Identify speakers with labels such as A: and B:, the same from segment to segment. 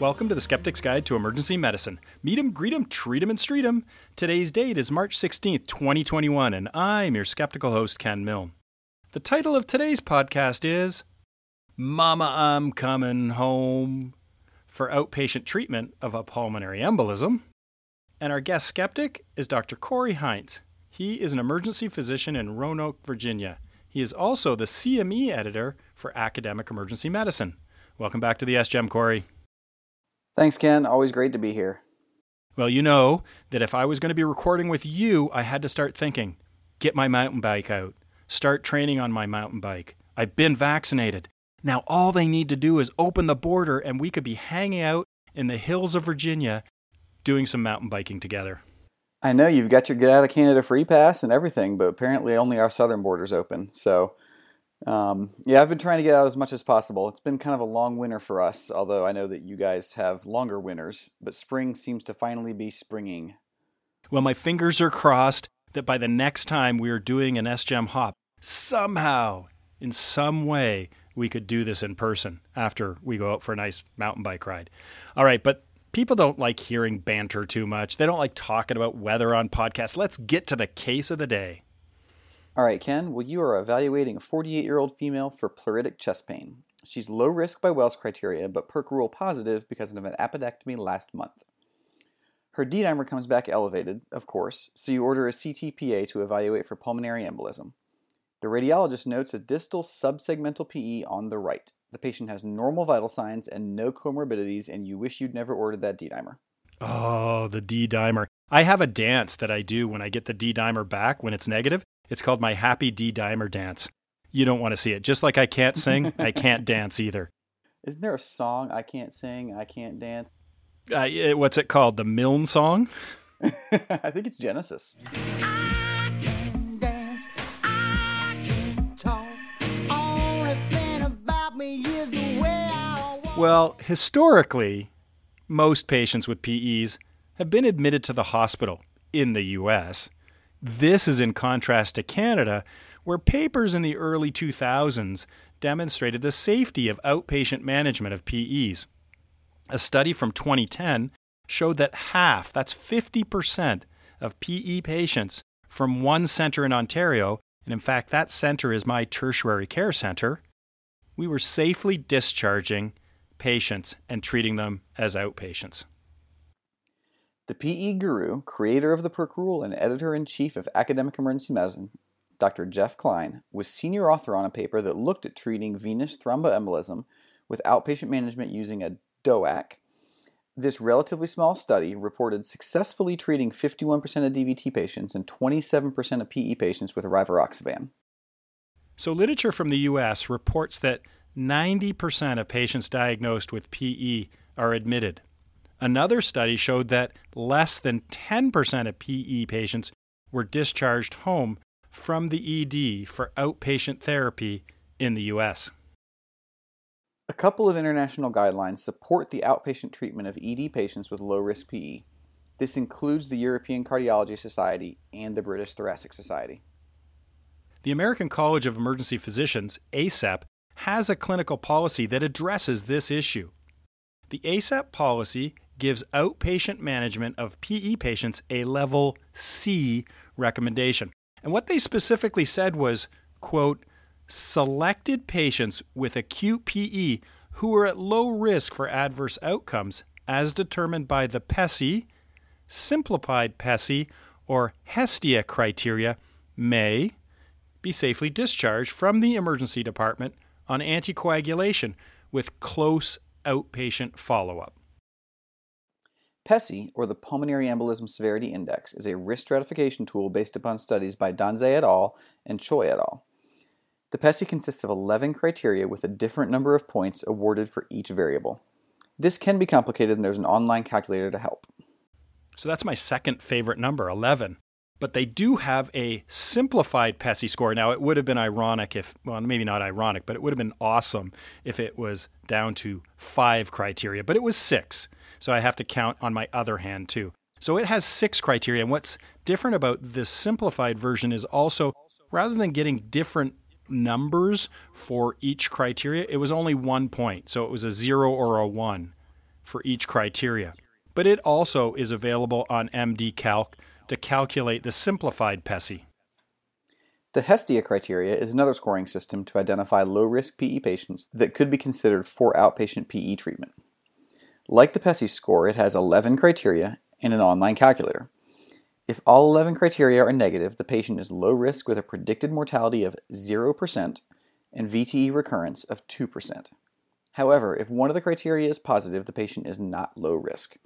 A: Welcome to the Skeptic's Guide to Emergency Medicine. Meet 'em, greet 'em, treat 'em, and street 'em. Today's date is March 16th, 2021, and I'm your skeptical host, Ken Milne. The title of today's podcast is Mama, I'm Coming Home for outpatient treatment of a pulmonary embolism. And our guest skeptic is Dr. Corey Heinz. He is an emergency physician in Roanoke, Virginia. He is also the CME editor for Academic Emergency Medicine. Welcome back to the SGEM, Corey.
B: Thanks, Ken. Always great to be here.
A: Well, you know that if I was going to be recording with you, I had to start thinking get my mountain bike out, start training on my mountain bike. I've been vaccinated. Now, all they need to do is open the border, and we could be hanging out in the hills of Virginia doing some mountain biking together.
B: I know you've got your get out of Canada free pass and everything, but apparently only our southern border's open. So um, yeah, I've been trying to get out as much as possible. It's been kind of a long winter for us, although I know that you guys have longer winters, but spring seems to finally be springing.
A: Well, my fingers are crossed that by the next time we are doing an SGEM hop, somehow, in some way, we could do this in person after we go out for a nice mountain bike ride. All right, but people don't like hearing banter too much. They don't like talking about weather on podcasts. Let's get to the case of the day.
B: All right, Ken. Well, you are evaluating a 48 year old female for pleuritic chest pain. She's low risk by Wells criteria, but PERC rule positive because of an appendectomy last month. Her D dimer comes back elevated, of course, so you order a CTPA to evaluate for pulmonary embolism. The radiologist notes a distal subsegmental PE on the right. The patient has normal vital signs and no comorbidities, and you wish you'd never ordered that D dimer.
A: Oh, the D dimer. I have a dance that I do when I get the D dimer back when it's negative. It's called my Happy D Dimer Dance. You don't want to see it. Just like I can't sing, I can't dance either.
B: Isn't there a song I can't sing, I can't dance?
A: Uh, what's it called? The Milne song?
B: I think it's Genesis.
A: Well, historically, most patients with PEs have been admitted to the hospital in the US. This is in contrast to Canada, where papers in the early 2000s demonstrated the safety of outpatient management of PEs. A study from 2010 showed that half, that's 50%, of PE patients from one center in Ontario, and in fact, that center is my tertiary care center, we were safely discharging patients and treating them as outpatients.
B: The PE guru, creator of the PERC rule, and editor in chief of Academic Emergency Medicine, Dr. Jeff Kline, was senior author on a paper that looked at treating venous thromboembolism with outpatient management using a DOAC. This relatively small study reported successfully treating 51% of DVT patients and 27% of PE patients with rivaroxaban.
A: So, literature from the US reports that 90% of patients diagnosed with PE are admitted. Another study showed that less than 10% of PE patients were discharged home from the ED for outpatient therapy in the US.
B: A couple of international guidelines support the outpatient treatment of ED patients with low risk PE. This includes the European Cardiology Society and the British Thoracic Society.
A: The American College of Emergency Physicians, ACEP, has a clinical policy that addresses this issue. The ACEP policy gives outpatient management of PE patients a level C recommendation. And what they specifically said was, quote, selected patients with acute PE who are at low risk for adverse outcomes as determined by the PESI, simplified PESI, or HESTIA criteria may be safely discharged from the emergency department on anticoagulation with close outpatient follow up.
B: PESI, or the Pulmonary Embolism Severity Index, is a risk stratification tool based upon studies by Donzé et al. and Choi et al. The PESI consists of 11 criteria with a different number of points awarded for each variable. This can be complicated, and there's an online calculator to help.
A: So that's my second favorite number, 11. But they do have a simplified PESI score. Now, it would have been ironic if, well, maybe not ironic, but it would have been awesome if it was down to five criteria, but it was six. So I have to count on my other hand too. So it has six criteria. And what's different about this simplified version is also rather than getting different numbers for each criteria, it was only one point. So it was a zero or a one for each criteria, but it also is available on MD-Calc to calculate the simplified PESI.
B: The Hestia criteria is another scoring system to identify low risk PE patients that could be considered for outpatient PE treatment. Like the PESI score, it has 11 criteria and an online calculator. If all 11 criteria are negative, the patient is low risk with a predicted mortality of 0% and VTE recurrence of 2%. However, if one of the criteria is positive, the patient is not low risk.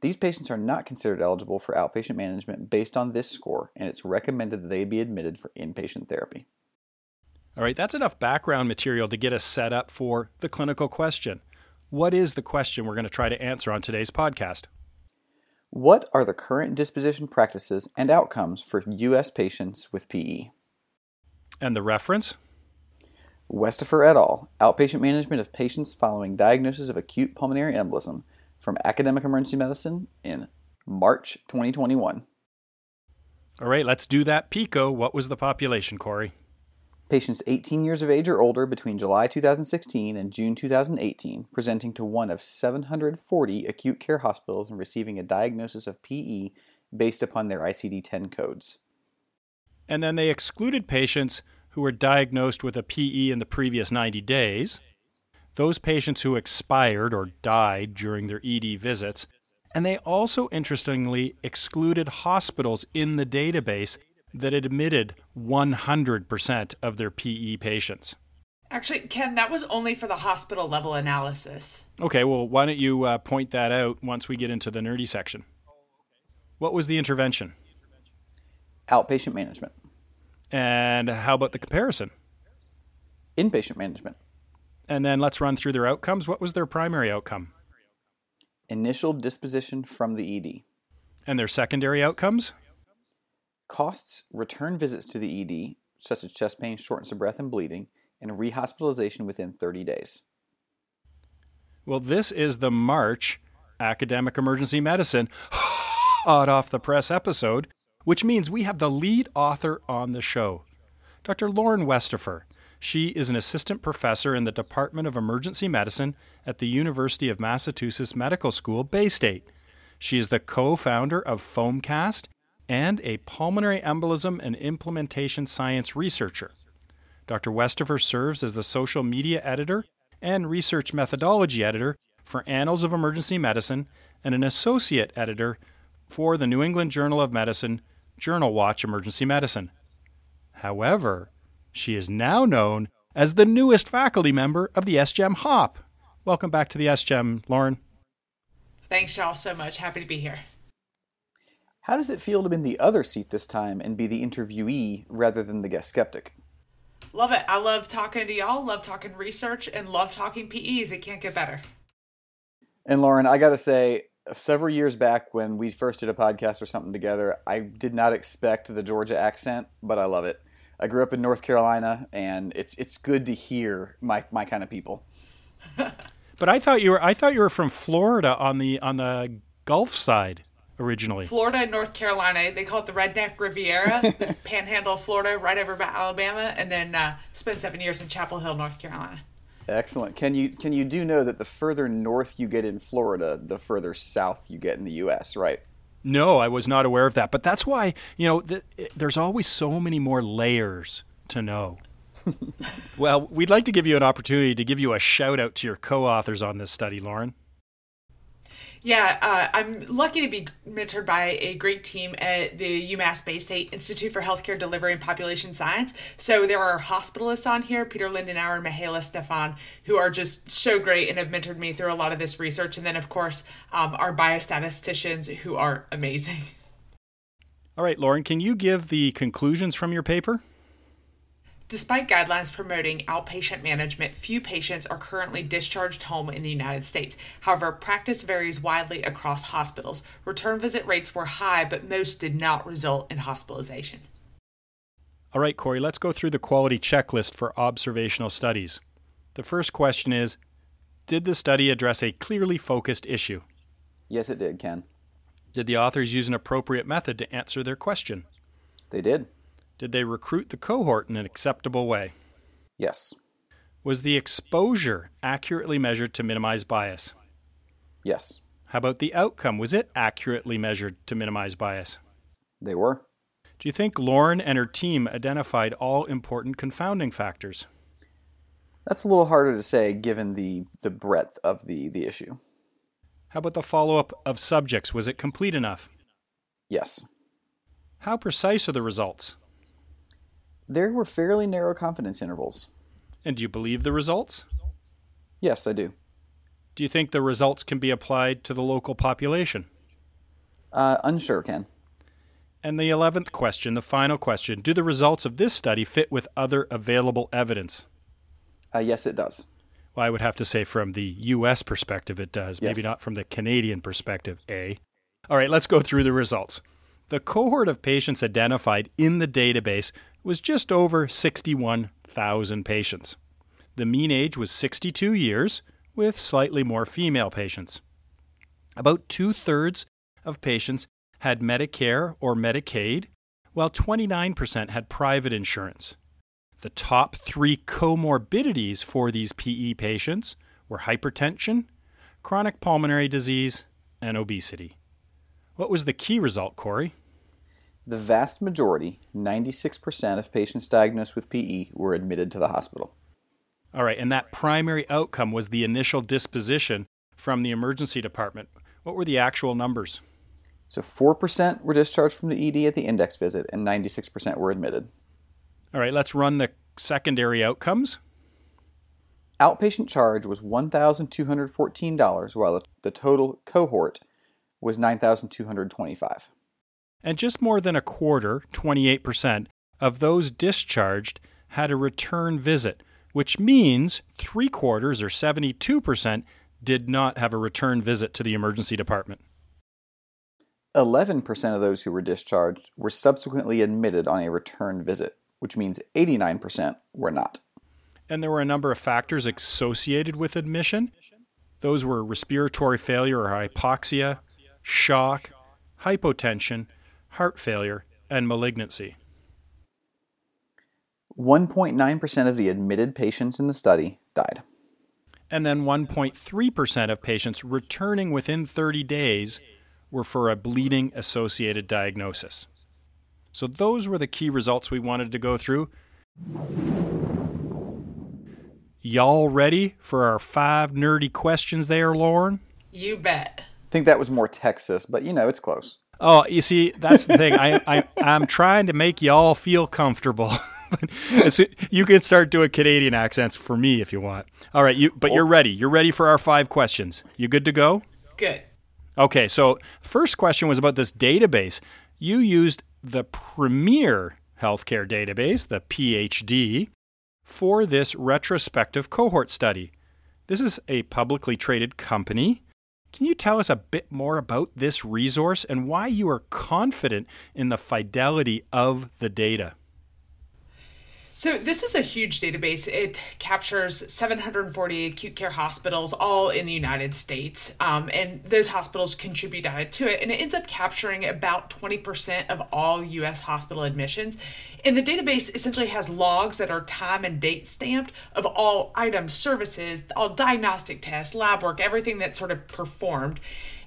B: These patients are not considered eligible for outpatient management based on this score, and it's recommended that they be admitted for inpatient therapy.
A: All right, that's enough background material to get us set up for the clinical question. What is the question we're going to try to answer on today's podcast?
B: What are the current disposition practices and outcomes for U.S. patients with PE?
A: And the reference?
B: Westafer et al., Outpatient Management of Patients Following Diagnosis of Acute Pulmonary Embolism, from Academic Emergency Medicine in March 2021.
A: All right, let's do that. PICO, what was the population, Corey?
B: Patients 18 years of age or older between July 2016 and June 2018 presenting to one of 740 acute care hospitals and receiving a diagnosis of PE based upon their ICD 10 codes.
A: And then they excluded patients who were diagnosed with a PE in the previous 90 days those patients who expired or died during their ED visits, and they also interestingly excluded hospitals in the database that admitted 100% of their PE patients.
C: Actually, Ken, that was only for the hospital level analysis.
A: Okay, well, why don't you uh, point that out once we get into the nerdy section? What was the intervention?
B: Outpatient management.
A: And how about the comparison?
B: Inpatient management.
A: And then let's run through their outcomes. What was their primary outcome?
B: Initial disposition from the ED.
A: And their secondary outcomes?
B: Costs, return visits to the ED, such as chest pain, shortness of breath, and bleeding, and rehospitalization within 30 days.
A: Well, this is the March Academic Emergency Medicine hot off the press episode, which means we have the lead author on the show, Dr. Lauren Westafer. She is an assistant professor in the Department of Emergency Medicine at the University of Massachusetts Medical School, Baystate. She is the co founder of Foamcast and a pulmonary embolism and implementation science researcher. Dr. Westafer serves as the social media editor and research methodology editor for Annals of Emergency Medicine and an associate editor for the New England Journal of Medicine Journal Watch Emergency Medicine. However, she is now known as the newest faculty member of the SGEM HOP. Welcome back to the SGEM, Lauren.
C: Thanks, y'all, so much. Happy to be here.
B: How does it feel to be in the other seat this time and be the interviewee rather than the guest skeptic?
C: Love it. I love talking to y'all, love talking research, and love talking PEs. It can't get better.
B: And Lauren, I got to say, several years back when we first did a podcast or something together, I did not expect the Georgia accent, but I love it. I grew up in North Carolina, and it's it's good to hear my my kind of people.
A: but I thought you were I thought you were from Florida on the on the Gulf side originally.
C: Florida and North Carolina, they call it the Redneck Riviera, the Panhandle of Florida, right over by Alabama, and then uh, spent seven years in Chapel Hill, North Carolina.
B: Excellent. Can you can you do know that the further north you get in Florida, the further south you get in the U.S. Right?
A: No, I was not aware of that. But that's why, you know, th- there's always so many more layers to know. well, we'd like to give you an opportunity to give you a shout out to your co authors on this study, Lauren.
C: Yeah, uh, I'm lucky to be mentored by a great team at the UMass Baystate Institute for Healthcare Delivery and Population Science. So there are hospitalists on here, Peter Lindenauer and Mihaela Stefan, who are just so great and have mentored me through a lot of this research. And then, of course, um, our biostatisticians who are amazing.
A: All right, Lauren, can you give the conclusions from your paper?
C: Despite guidelines promoting outpatient management, few patients are currently discharged home in the United States. However, practice varies widely across hospitals. Return visit rates were high, but most did not result in hospitalization.
A: All right, Corey, let's go through the quality checklist for observational studies. The first question is Did the study address a clearly focused issue?
B: Yes, it did, Ken.
A: Did the authors use an appropriate method to answer their question?
B: They did.
A: Did they recruit the cohort in an acceptable way?
B: Yes.
A: Was the exposure accurately measured to minimize bias?
B: Yes,
A: How about the outcome? Was it accurately measured to minimize bias?
B: they were.
A: Do you think Lauren and her team identified all important confounding factors?
B: That's a little harder to say given the, the breadth of the, the issue.
A: How about the follow up of subjects? Was it complete enough?
B: Yes.
A: How precise are the results?
B: There were fairly narrow confidence intervals.
A: And do you believe the results?
B: Yes, I do.
A: Do you think the results can be applied to the local population?
B: Uh, unsure, Ken.
A: And the 11th question, the final question Do the results of this study fit with other available evidence?
B: Uh, yes, it does.
A: Well, I would have to say from the U.S. perspective, it does. Maybe not from the Canadian perspective, A. All right, let's go through the results. The cohort of patients identified in the database was just over 61,000 patients. The mean age was 62 years, with slightly more female patients. About two thirds of patients had Medicare or Medicaid, while 29% had private insurance. The top three comorbidities for these PE patients were hypertension, chronic pulmonary disease, and obesity. What was the key result, Corey?
B: The vast majority, 96% of patients diagnosed with PE, were admitted to the hospital.
A: All right, and that primary outcome was the initial disposition from the emergency department. What were the actual numbers?
B: So 4% were discharged from the ED at the index visit, and 96% were admitted.
A: All right, let's run the secondary outcomes.
B: Outpatient charge was $1,214, while the- total cohort was $9,225.
A: And just more than a quarter, 28%, of those discharged had a return visit, which means three quarters or 72% did not have a return visit to the emergency department.
B: 11% of those who were discharged were subsequently admitted on a return visit, which means 89% were not.
A: And there were a number of factors associated with admission. Those were respiratory failure or hypoxia, shock, hypotension, heart failure, and malignancy.
B: 1.9% of the admitted patients in the study died.
A: And then 1.3% of patients returning within 30 days were for a bleeding associated diagnosis. So those were the key results we wanted to go through. Y'all ready for our five nerdy questions there, Lauren?
C: You bet.
B: I think that was more Texas, but you know, it's close.
A: Oh, you see, that's the thing. I, I, I'm trying to make y'all feel comfortable. You can start doing Canadian accents for me if you want. All right, you, but you're ready. You're ready for our five questions. You good to go?
C: Good.
A: Okay, so first question was about this database. You used the Premier Healthcare Database, the PHD, for this retrospective cohort study. This is a publicly traded company. Can you tell us a bit more about this resource and why you are confident in the fidelity of the data?
C: So this is a huge database. It captures 740 acute care hospitals, all in the United States, um, and those hospitals contribute data to it. And it ends up capturing about 20% of all U.S. hospital admissions. And the database essentially has logs that are time and date stamped of all items, services, all diagnostic tests, lab work, everything that's sort of performed.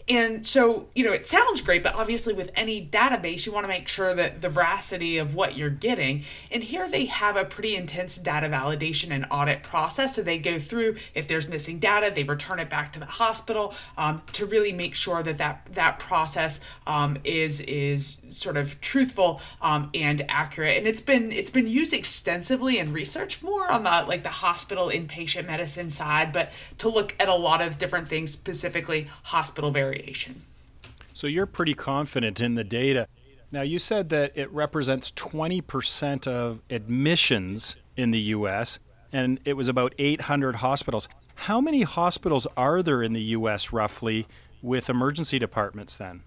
C: And so, you know, it sounds great, but obviously, with any database, you want to make sure that the veracity of what you're getting. And here they have a pretty intense data validation and audit process. So they go through if there's missing data, they return it back to the hospital um, to really make sure that that that process um, is is sort of truthful um, and accurate. And it's been it's been used extensively in research, more on the like the hospital inpatient medicine side, but to look at a lot of different things, specifically hospital variation.
A: So you're pretty confident in the data. Now, you said that it represents 20% of admissions in the U.S., and it was about 800 hospitals. How many hospitals are there in the U.S., roughly, with emergency departments then?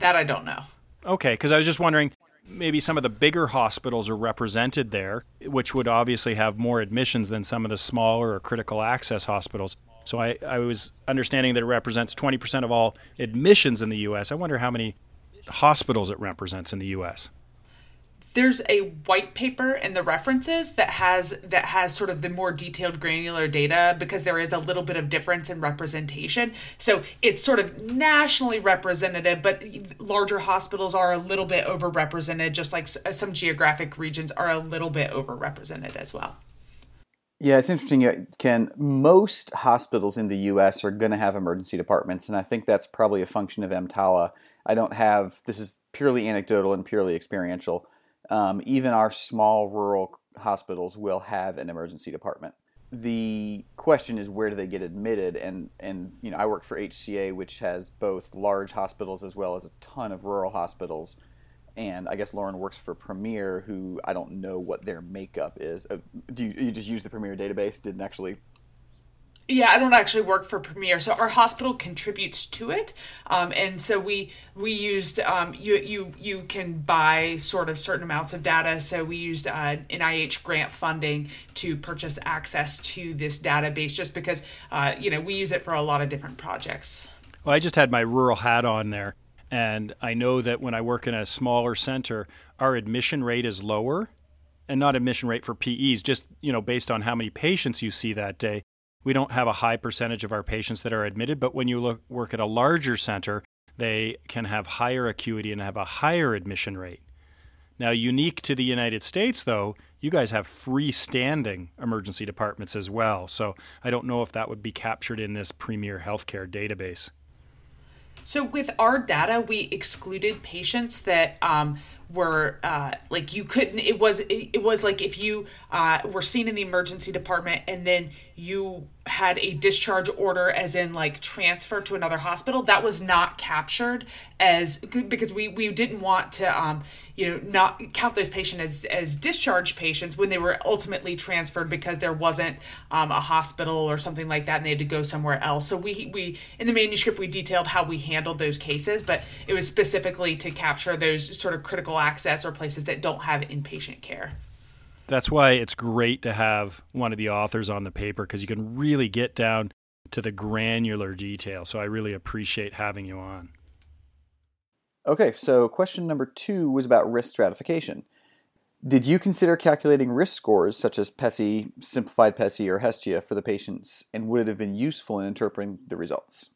C: That I don't know.
A: Okay, because I was just wondering maybe some of the bigger hospitals are represented there, which would obviously have more admissions than some of the smaller or critical access hospitals. So I, I was understanding that it represents 20% of all admissions in the U.S. I wonder how many hospitals it represents in the U.S.
C: there's a white paper in the references that has that has sort of the more detailed granular data because there is a little bit of difference in representation. So it's sort of nationally representative, but larger hospitals are a little bit overrepresented, just like uh, some geographic regions are a little bit overrepresented as well.
B: Yeah, it's interesting, uh, Ken. Most hospitals in the U.S. are going to have emergency departments, and I think that's probably a function of EMTALA. I don't have this is purely anecdotal and purely experiential. Um, even our small rural hospitals will have an emergency department. The question is where do they get admitted? And and you know I work for HCA, which has both large hospitals as well as a ton of rural hospitals and I guess Lauren works for Premier, who I don't know what their makeup is. Uh, do you, you, just use the Premier database? Didn't actually.
C: Yeah, I don't actually work for Premier, so our hospital contributes to it, um, and so we we used um, you you you can buy sort of certain amounts of data. So we used uh, NIH grant funding to purchase access to this database, just because uh, you know we use it for a lot of different projects.
A: Well, I just had my rural hat on there. And I know that when I work in a smaller center, our admission rate is lower and not admission rate for PEs, just, you know, based on how many patients you see that day. We don't have a high percentage of our patients that are admitted, but when you look, work at a larger center, they can have higher acuity and have a higher admission rate. Now, unique to the United States, though, you guys have freestanding emergency departments as well. So I don't know if that would be captured in this Premier Healthcare database.
C: So with our data, we excluded patients that um, were uh, like you couldn't. It was it, it was like if you uh, were seen in the emergency department and then you had a discharge order as in like transfer to another hospital that was not captured as because we we didn't want to um you know not count those patients as as discharged patients when they were ultimately transferred because there wasn't um, a hospital or something like that and they had to go somewhere else. So we we in the manuscript we detailed how we handled those cases but it was specifically to capture those sort of critical access or places that don't have inpatient care
A: that's why it's great to have one of the authors on the paper because you can really get down to the granular detail. So I really appreciate having you on.
B: Okay, so question number two was about risk stratification. Did you consider calculating risk scores such as PESI, simplified PESI, or Hestia for the patients, and would it have been useful in interpreting the results?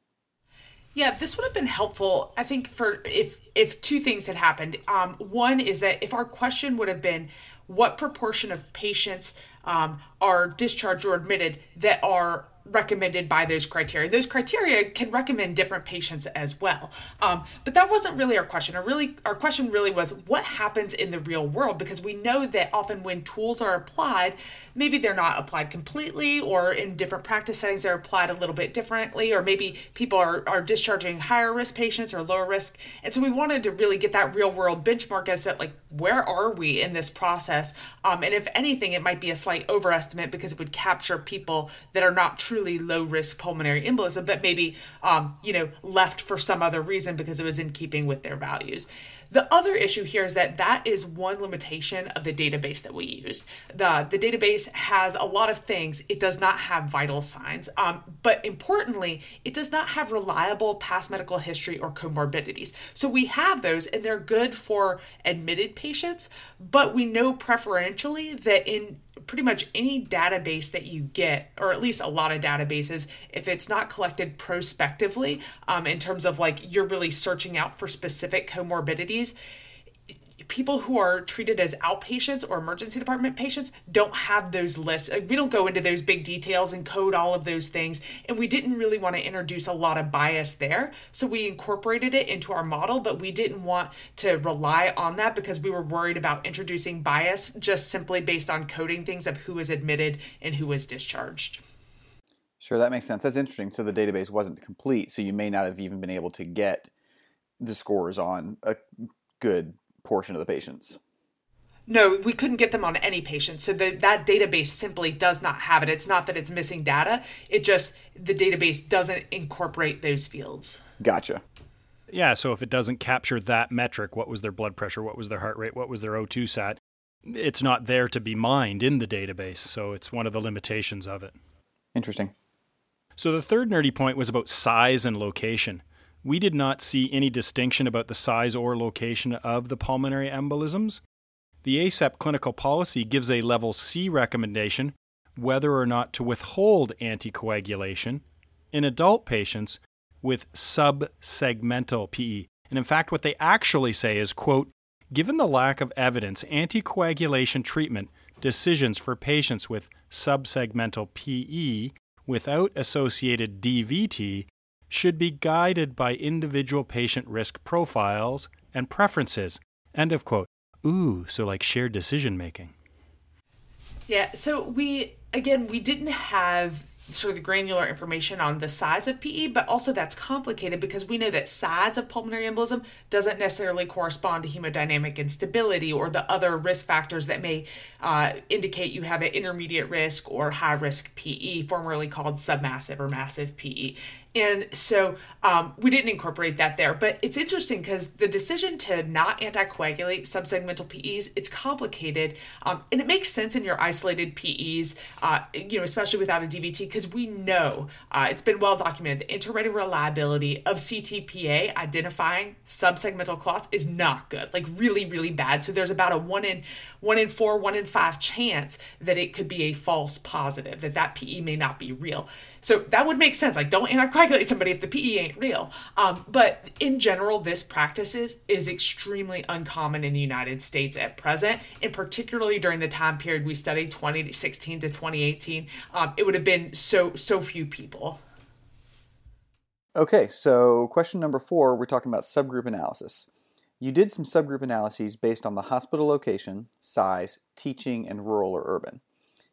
C: Yeah, this would have been helpful. I think for if if two things had happened. Um, one is that if our question would have been, what proportion of patients um, are discharged or admitted that are recommended by those criteria. Those criteria can recommend different patients as well. Um, but that wasn't really our question. Our really our question really was what happens in the real world because we know that often when tools are applied, maybe they're not applied completely or in different practice settings they're applied a little bit differently or maybe people are, are discharging higher risk patients or lower risk. And so we wanted to really get that real world benchmark as to like where are we in this process? Um, and if anything, it might be a slight overestimate because it would capture people that are not truly low risk pulmonary embolism, but maybe, um, you know, left for some other reason because it was in keeping with their values. The other issue here is that that is one limitation of the database that we used. The, the database has a lot of things. It does not have vital signs. Um, but importantly, it does not have reliable past medical history or comorbidities. So we have those and they're good for admitted patients, but we know preferentially that in pretty much any database that you get, or at least a lot of databases, if it's not collected prospectively, um, in terms of like you're really searching out for specific comorbidities, people who are treated as outpatients or emergency department patients don't have those lists. We don't go into those big details and code all of those things. And we didn't really want to introduce a lot of bias there. So we incorporated it into our model, but we didn't want to rely on that because we were worried about introducing bias just simply based on coding things of who was admitted and who was discharged.
B: Sure, that makes sense. That's interesting. So the database wasn't complete, so you may not have even been able to get the scores on a good portion of the patients.
C: No, we couldn't get them on any patient. So the, that database simply does not have it. It's not that it's missing data. It just, the database doesn't incorporate those fields.
B: Gotcha.
A: Yeah. So if it doesn't capture that metric, what was their blood pressure? What was their heart rate? What was their O2 sat? It's not there to be mined in the database. So it's one of the limitations of it.
B: Interesting.
A: So the third nerdy point was about size and location we did not see any distinction about the size or location of the pulmonary embolisms. The ACEP clinical policy gives a level C recommendation whether or not to withhold anticoagulation in adult patients with subsegmental PE. And in fact, what they actually say is, quote, given the lack of evidence, anticoagulation treatment decisions for patients with subsegmental PE without associated DVT should be guided by individual patient risk profiles and preferences. End of quote. Ooh, so like shared decision making.
C: Yeah, so we, again, we didn't have sort of the granular information on the size of PE, but also that's complicated because we know that size of pulmonary embolism doesn't necessarily correspond to hemodynamic instability or the other risk factors that may uh, indicate you have an intermediate risk or high risk PE, formerly called submassive or massive PE. And so um, we didn't incorporate that there, but it's interesting because the decision to not anticoagulate subsegmental PEs it's complicated, um, and it makes sense in your isolated PEs, uh, you know, especially without a DVT, because we know uh, it's been well documented the inter-rater reliability of CTPA identifying subsegmental clots is not good, like really, really bad. So there's about a one in one in four, one in five chance that it could be a false positive, that that PE may not be real. So that would make sense. Like, don't anticoagulate somebody if the PE ain't real. Um, but in general, this practice is, is extremely uncommon in the United States at present, and particularly during the time period we studied, 2016 to 2018. Um, it would have been so so few people.
B: Okay, so question number four, we're talking about subgroup analysis. You did some subgroup analyses based on the hospital location, size, teaching, and rural or urban.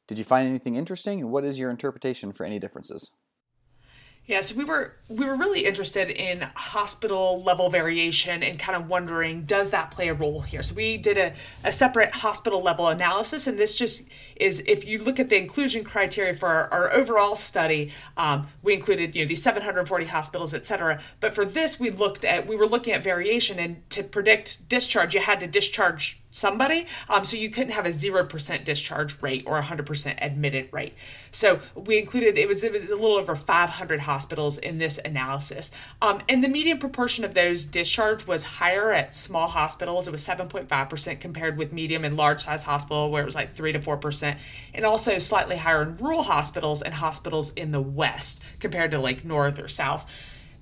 B: Did you find anything interesting, and what is your interpretation for any differences?
C: Yeah, so we were we were really interested in hospital level variation and kind of wondering does that play a role here. So we did a, a separate hospital level analysis, and this just is if you look at the inclusion criteria for our, our overall study, um, we included you know these 740 hospitals, et cetera. But for this, we looked at we were looking at variation, and to predict discharge, you had to discharge somebody. Um, so you couldn't have a 0% discharge rate or 100% admitted rate. So we included, it was, it was a little over 500 hospitals in this analysis. Um, and the median proportion of those discharged was higher at small hospitals. It was 7.5% compared with medium and large size hospital where it was like 3 to 4%. And also slightly higher in rural hospitals and hospitals in the West compared to like North or South.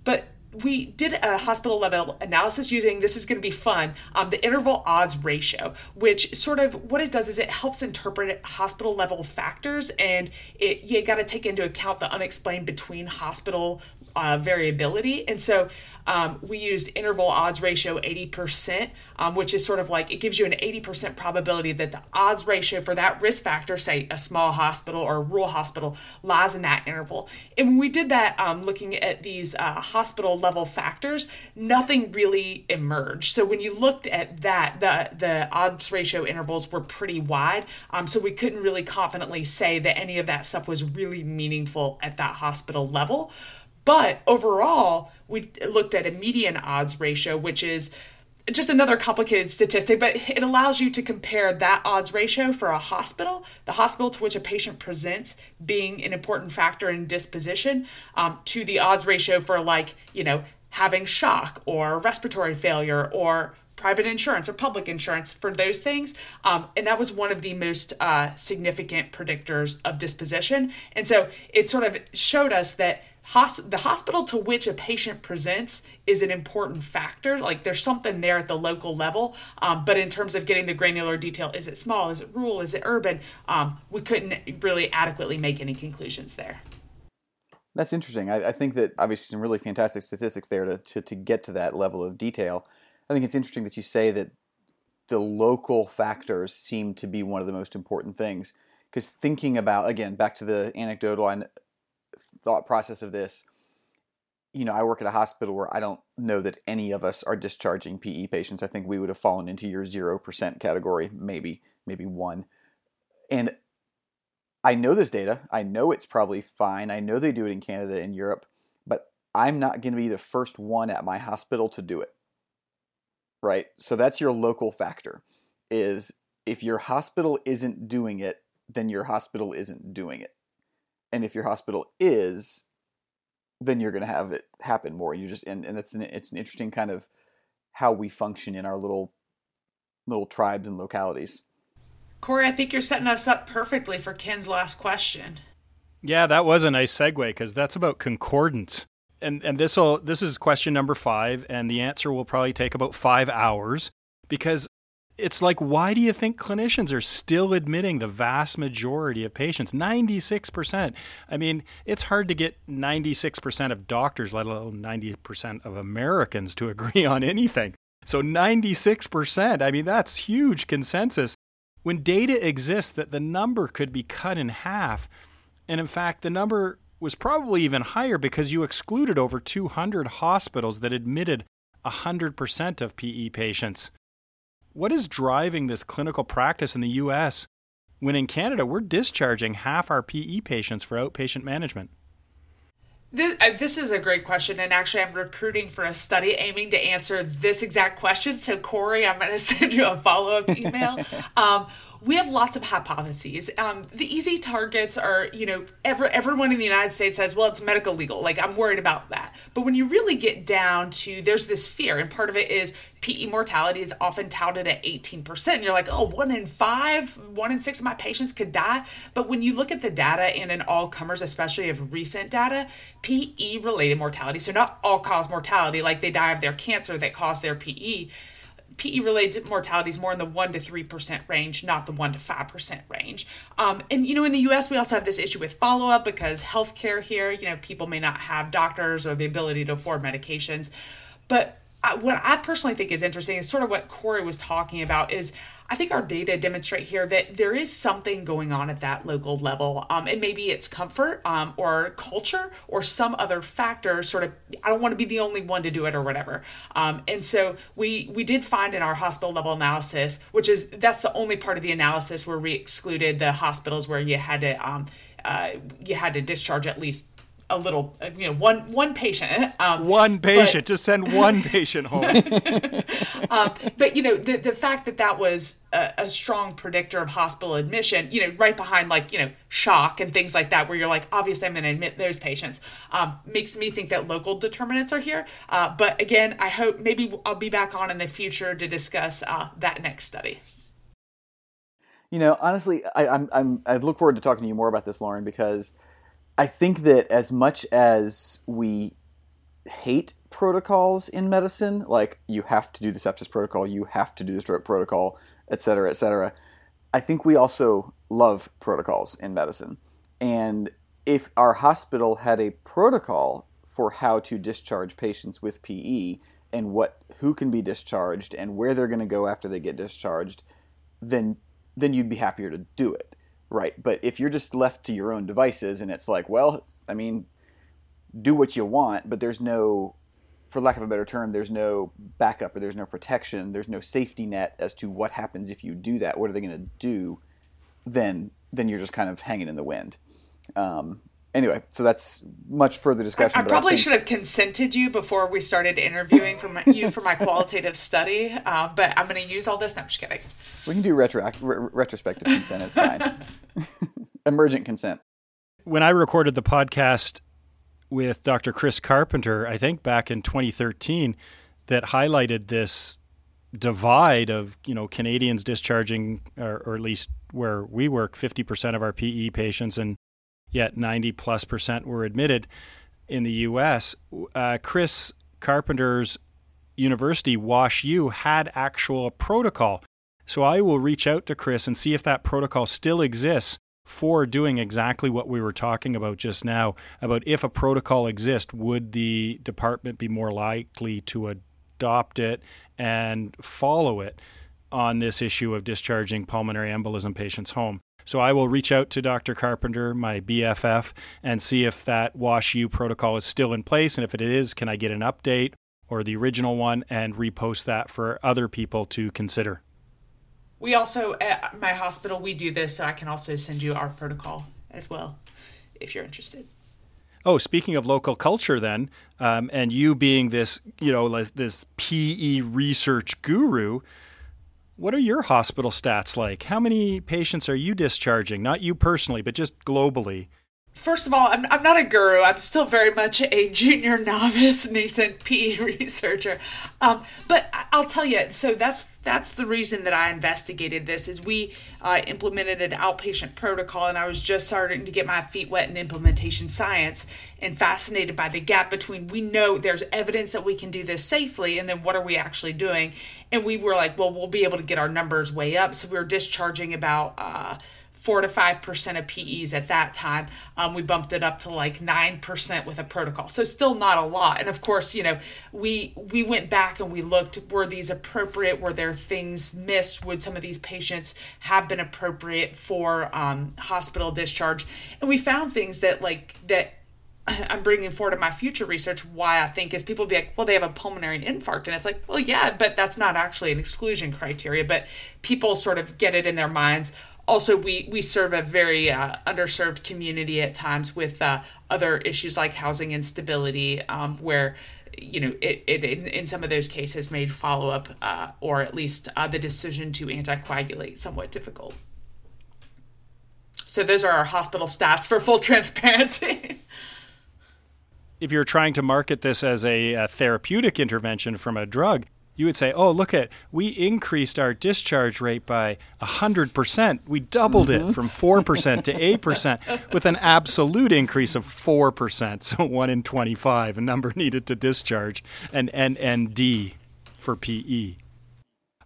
C: But we did a hospital level analysis using this is going to be fun um, the interval odds ratio which sort of what it does is it helps interpret hospital level factors and it you got to take into account the unexplained between hospital uh, variability and so um, we used interval odds ratio 80%, um, which is sort of like it gives you an 80% probability that the odds ratio for that risk factor, say a small hospital or a rural hospital, lies in that interval. And when we did that, um, looking at these uh, hospital level factors, nothing really emerged. So when you looked at that, the, the odds ratio intervals were pretty wide. Um, so we couldn't really confidently say that any of that stuff was really meaningful at that hospital level. But overall, we looked at a median odds ratio, which is just another complicated statistic, but it allows you to compare that odds ratio for a hospital, the hospital to which a patient presents being an important factor in disposition, um, to the odds ratio for, like, you know, having shock or respiratory failure or private insurance or public insurance for those things. Um, and that was one of the most uh, significant predictors of disposition. And so it sort of showed us that the hospital to which a patient presents is an important factor. Like there's something there at the local level. Um, but in terms of getting the granular detail, is it small? Is it rural? Is it urban? Um, we couldn't really adequately make any conclusions there.
B: That's interesting. I, I, think that obviously some really fantastic statistics there to, to, to get to that level of detail. I think it's interesting that you say that the local factors seem to be one of the most important things. Because thinking about, again, back to the anecdotal thought process of this, you know, I work at a hospital where I don't know that any of us are discharging PE patients. I think we would have fallen into your 0% category, maybe, maybe one. And I know this data. I know it's probably fine. I know they do it in Canada and Europe, but I'm not going to be the first one at my hospital to do it. Right? So that's your local factor is if your hospital isn't doing it, then your hospital isn't doing it and if your hospital is then you're going to have it happen more you just and, and it's an it's an interesting kind of how we function in our little little tribes and localities.
C: Corey, I think you're setting us up perfectly for Ken's last question.
A: Yeah, that was a nice segue because that's about concordance. And and this will this is question number 5 and the answer will probably take about 5 hours because it's like why do you think clinicians are still admitting the vast majority of patients? 96% i mean it's hard to get 96% of doctors let alone 90% of americans to agree on anything. So 96% i mean that's huge consensus. When data exists that the number could be cut in half and in fact the number was probably even higher because you excluded over 200 hospitals that admitted 100% of PE patients what is driving this clinical practice in the US when in Canada we're discharging half our PE patients for outpatient management?
C: This, uh, this, is a great question, and actually, I'm recruiting for a study aiming to answer this exact question. So, Corey, I'm going to send you a follow up email. um, we have lots of hypotheses. Um, the easy targets are, you know, every, everyone in the United States says, well, it's medical legal. Like, I'm worried about that. But when you really get down to, there's this fear, and part of it is PE mortality is often touted at 18%. And you're like, oh, one in five, one in six of my patients could die. But when you look at the data and in all comers, especially of recent data, PE related mortality, so not all cause mortality, like they die of their cancer that caused their PE PE related mortality is more in the 1 to 3% range, not the 1 to 5% range. Um, and, you know, in the US, we also have this issue with follow up because healthcare here, you know, people may not have doctors or the ability to afford medications. But what I personally think is interesting is sort of what Corey was talking about is I think our data demonstrate here that there is something going on at that local level. Um, and maybe it's comfort um, or culture or some other factor, sort of, I don't want to be the only one to do it or whatever. Um, and so we, we did find in our hospital level analysis, which is, that's the only part of the analysis where we excluded the hospitals where you had to, um, uh, you had to discharge at least a little, you know, one one patient.
A: Um, one patient. But, just send one patient home.
C: um, but you know, the the fact that that was a, a, strong predictor of hospital admission, you know, right behind like you know shock and things like that, where you're like, obviously, I'm going to admit those patients, um, makes me think that local determinants are here. Uh, but again, I hope maybe I'll be back on in the future to discuss uh, that next study.
B: You know, honestly, I, I'm, I'm I look forward to talking to you more about this, Lauren, because I think that as much as we hate protocols in medicine, like you have to do the sepsis protocol, you have to do the stroke protocol, et cetera, et cetera, I think we also love protocols in medicine. And if our hospital had a protocol for how to discharge patients with PE and what who can be discharged and where they're going to go after they get discharged, then then you'd be happier to do it. Right. But if you're just left to your own devices and it's like, well, I mean, do what you want, but there's no, for lack of a better term, there's no backup or there's no protection, there's no safety net as to what happens if you do that. What are they going to do? Then, then you're just kind of hanging in the wind. Um, anyway, so that's much further discussion.
C: I, I probably I think... should have consented you before we started interviewing for my, you for my qualitative study, uh, but I'm going to use all this. No, I'm just kidding.
B: We can do retroact- re- retrospective consent. It's fine. Emergent consent.
A: When I recorded the podcast with Dr. Chris Carpenter, I think back in 2013, that highlighted this divide of you know Canadians discharging, or, or at least where we work, 50% of our PE patients and yet 90 plus percent were admitted in the U.S. Uh, Chris Carpenter's university, Wash U, had actual protocol. So I will reach out to Chris and see if that protocol still exists for doing exactly what we were talking about just now about if a protocol exists, would the department be more likely to adopt it and follow it on this issue of discharging pulmonary embolism patients home? So I will reach out to Dr. Carpenter, my BFF, and see if that Wash U protocol is still in place. And if it is, can I get an update or the original one and repost that for other people to consider?
C: We also, at my hospital, we do this, so I can also send you our protocol as well if you're interested.
A: Oh, speaking of local culture, then, um, and you being this, you know, this PE research guru, what are your hospital stats like? How many patients are you discharging? Not you personally, but just globally
C: First of all, I'm, I'm not a guru. I'm still very much a junior novice nascent PE researcher. Um, but I'll tell you, so that's that's the reason that I investigated this is we uh, implemented an outpatient protocol and I was just starting to get my feet wet in implementation science and fascinated by the gap between we know there's evidence that we can do this safely and then what are we actually doing? And we were like, well, we'll be able to get our numbers way up. So we were discharging about uh, four to five percent of PEs at that time. Um, we bumped it up to like nine percent with a protocol, so still not a lot. And of course, you know, we we went back and we looked: were these appropriate? Were there things missed? Would some of these patients have been appropriate for um, hospital discharge? And we found things that like that I'm bringing forward in my future research why I think is people be like, well, they have a pulmonary infarct. And it's like, well, yeah, but that's not actually an exclusion criteria. But people sort of get it in their minds also we we serve a very uh, underserved community at times with uh, other issues like housing instability um, where you know it, it in, in some of those cases made follow-up uh, or at least uh, the decision to anticoagulate somewhat difficult. So those are our hospital stats for full transparency.
A: If you're trying to market this as a, a therapeutic intervention from a drug you would say, "Oh, look at we increased our discharge rate by hundred percent. We doubled mm-hmm. it from four percent to eight percent, with an absolute increase of four percent. So one in twenty-five, a number needed to discharge, and and and D for PE.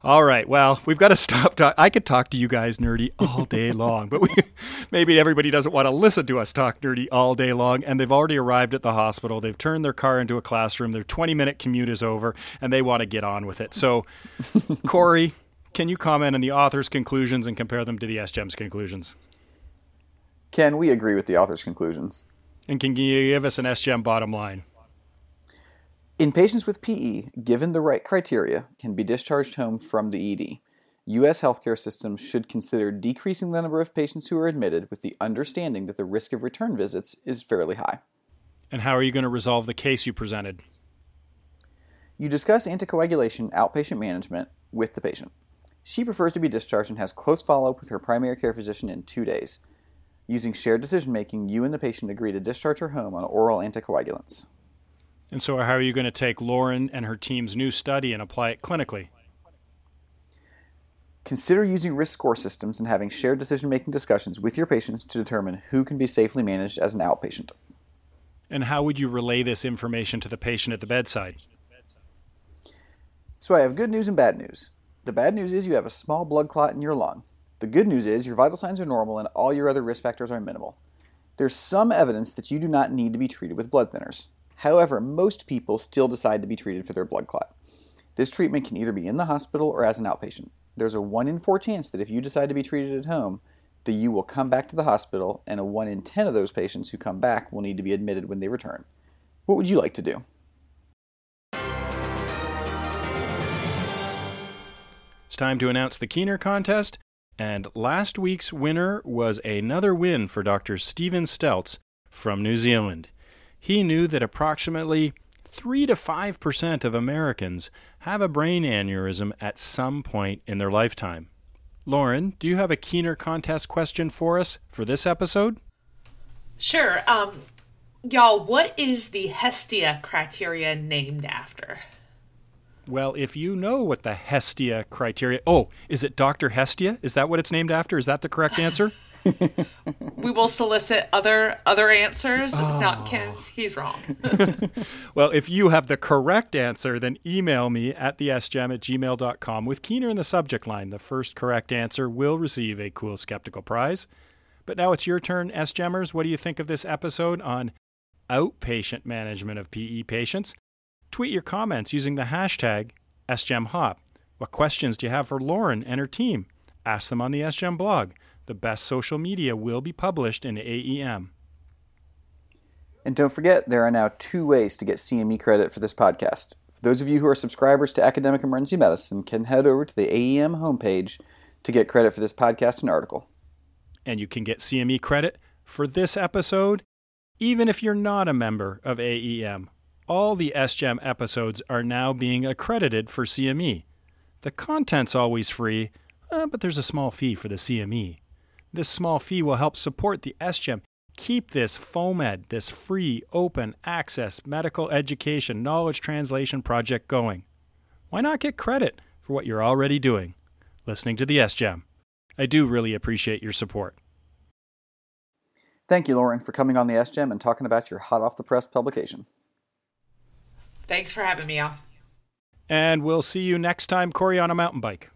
A: All right. Well, we've got to stop. Talk- I could talk to you guys nerdy all day long, but we, maybe everybody doesn't want to listen to us talk nerdy all day long. And they've already arrived at the hospital. They've turned their car into a classroom. Their 20 minute commute is over, and they want to get on with it. So, Corey, can you comment on the author's conclusions and compare them to the SGEM's conclusions?
B: Can we agree with the author's conclusions?
A: And can you give us an SGEM bottom line?
B: In patients with PE, given the right criteria, can be discharged home from the ED. U.S. healthcare systems should consider decreasing the number of patients who are admitted with the understanding that the risk of return visits is fairly high.
A: And how are you going to resolve the case you presented?
B: You discuss anticoagulation outpatient management with the patient. She prefers to be discharged and has close follow up with her primary care physician in two days. Using shared decision making, you and the patient agree to discharge her home on oral anticoagulants.
A: And so, how are you going to take Lauren and her team's new study and apply it clinically?
B: Consider using risk score systems and having shared decision making discussions with your patients to determine who can be safely managed as an outpatient.
A: And how would you relay this information to the patient at the bedside?
B: So, I have good news and bad news. The bad news is you have a small blood clot in your lung. The good news is your vital signs are normal and all your other risk factors are minimal. There's some evidence that you do not need to be treated with blood thinners. However, most people still decide to be treated for their blood clot. This treatment can either be in the hospital or as an outpatient. There's a 1 in 4 chance that if you decide to be treated at home, that you will come back to the hospital, and a 1 in 10 of those patients who come back will need to be admitted when they return. What would you like to do?
A: It's time to announce the Keener contest, and last week's winner was another win for Dr. Stephen Steltz from New Zealand he knew that approximately 3 to 5% of Americans have a brain aneurysm at some point in their lifetime. Lauren, do you have a Keener contest question for us for this episode?
C: Sure. Um, y'all, what is the Hestia criteria named after?
A: Well, if you know what the Hestia criteria, oh, is it Dr. Hestia? Is that what it's named after? Is that the correct answer?
C: we will solicit other other answers. Oh. Not ah. Ken. He's wrong.
A: well, if you have the correct answer, then email me at thesgem at gmail.com with Keener in the subject line. The first correct answer will receive a cool skeptical prize. But now it's your turn, SGEMers. What do you think of this episode on outpatient management of PE patients? Tweet your comments using the hashtag SGEMHop. What questions do you have for Lauren and her team? Ask them on the SGEM blog. The best social media will be published in AEM.
B: And don't forget, there are now two ways to get CME credit for this podcast. For those of you who are subscribers to Academic Emergency Medicine, can head over to the AEM homepage to get credit for this podcast and article.
A: And you can get CME credit for this episode, even if you're not a member of AEM. All the SGEM episodes are now being accredited for CME. The content's always free, uh, but there's a small fee for the CME. This small fee will help support the SGEM Keep this FOAMED, this free, open access medical education knowledge translation project going. Why not get credit for what you're already doing? Listening to the SGEM. I do really appreciate your support.
B: Thank you, Lauren, for coming on the SGEM and talking about your hot off the press publication.
C: Thanks for having me on.
A: And we'll see you next time, Corey, on a mountain bike.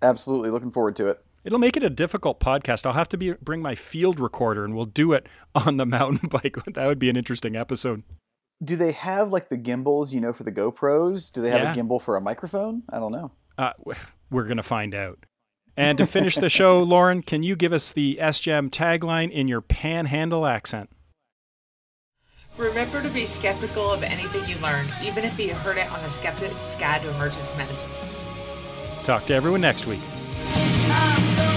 B: Absolutely. Looking forward to it.
A: It'll make it a difficult podcast. I'll have to be, bring my field recorder and we'll do it on the mountain bike. that would be an interesting episode.
B: Do they have like the gimbals, you know, for the GoPros? Do they have
A: Yeah.
B: a gimbal for a microphone? I don't know.
A: Uh, we're going to find out. And to finish the show, Lauren, can you give us the SGEM tagline in your panhandle accent?
C: Remember to be skeptical of anything you learn, even if you heard it on the Skeptic's Guide to Emergency Medicine.
A: Talk to everyone next week. I'm